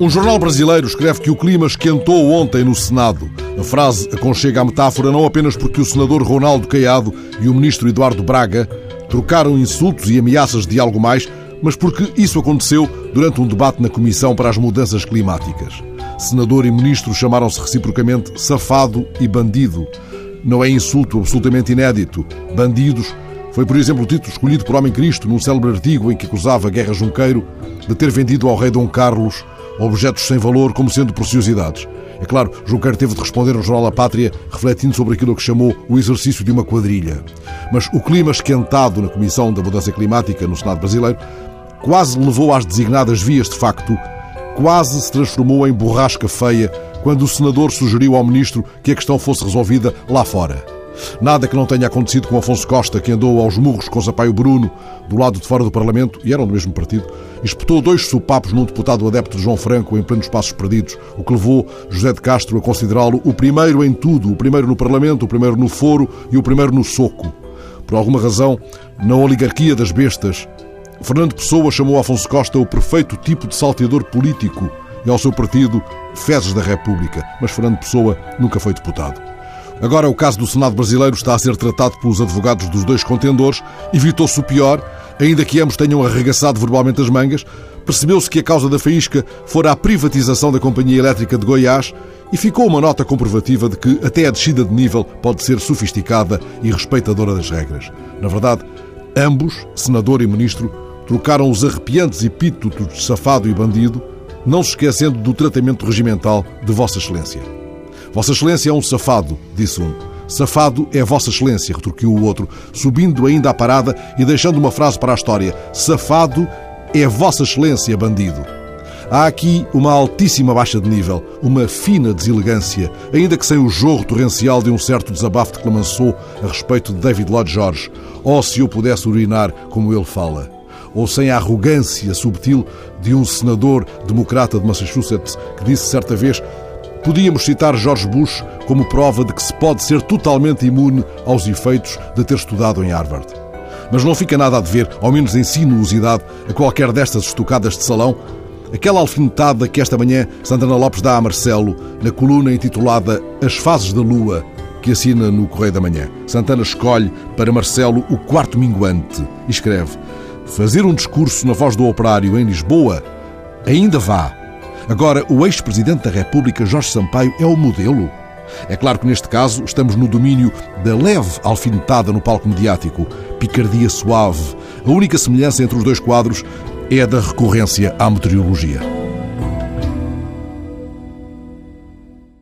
Um jornal brasileiro escreve que o clima esquentou ontem no Senado. A frase aconchega a metáfora não apenas porque o senador Ronaldo Caiado e o ministro Eduardo Braga trocaram insultos e ameaças de algo mais, mas porque isso aconteceu durante um debate na Comissão para as Mudanças Climáticas. Senador e ministro chamaram-se reciprocamente safado e bandido. Não é insulto absolutamente inédito. Bandidos foi, por exemplo, o título escolhido por Homem Cristo num célebre artigo em que acusava Guerra Junqueiro de ter vendido ao rei Dom Carlos objetos sem valor como sendo preciosidades. É claro, Junqueiro teve de responder ao jornal A Pátria, refletindo sobre aquilo que chamou o exercício de uma quadrilha. Mas o clima esquentado na Comissão da Mudança Climática no Senado brasileiro quase levou às designadas vias de facto, quase se transformou em borrasca feia quando o senador sugeriu ao ministro que a questão fosse resolvida lá fora. Nada que não tenha acontecido com Afonso Costa, que andou aos murros com Sampaio Bruno, do lado de fora do Parlamento, e eram do mesmo partido, espetou dois sopapos num deputado adepto de João Franco em plenos passos perdidos, o que levou José de Castro a considerá-lo o primeiro em tudo, o primeiro no Parlamento, o primeiro no foro e o primeiro no soco. Por alguma razão, na oligarquia das bestas, Fernando Pessoa chamou Afonso Costa o perfeito tipo de salteador político e ao seu partido fezes da República, mas Fernando Pessoa nunca foi deputado. Agora, o caso do Senado brasileiro está a ser tratado pelos advogados dos dois contendores. Evitou-se o pior, ainda que ambos tenham arregaçado verbalmente as mangas. Percebeu-se que a causa da faísca fora a privatização da Companhia Elétrica de Goiás e ficou uma nota comprovativa de que até a descida de nível pode ser sofisticada e respeitadora das regras. Na verdade, ambos, senador e ministro, trocaram os arrepiantes epítetos de safado e bandido, não se esquecendo do tratamento regimental de Vossa Excelência. Vossa Excelência é um safado, disse um. Safado é Vossa Excelência, retorquiu o outro, subindo ainda à parada e deixando uma frase para a história. Safado é Vossa Excelência, bandido. Há aqui uma altíssima baixa de nível, uma fina deselegância, ainda que sem o jorro torrencial de um certo desabafo de Clemenceau a respeito de David Lloyd George, ou se eu pudesse urinar como ele fala, ou sem a arrogância subtil de um senador democrata de Massachusetts que disse certa vez Podíamos citar George Bush como prova de que se pode ser totalmente imune aos efeitos de ter estudado em Harvard. Mas não fica nada a dever, ao menos em sinuosidade, a qualquer destas estocadas de salão, aquela alfinetada que esta manhã Santana Lopes dá a Marcelo na coluna intitulada As Fases da Lua, que assina no Correio da Manhã. Santana escolhe para Marcelo o quarto minguante e escreve: Fazer um discurso na voz do operário em Lisboa ainda vá, Agora, o ex-presidente da República, Jorge Sampaio, é o modelo. É claro que neste caso estamos no domínio da leve alfinetada no palco mediático, picardia suave. A única semelhança entre os dois quadros é a da recorrência à meteorologia.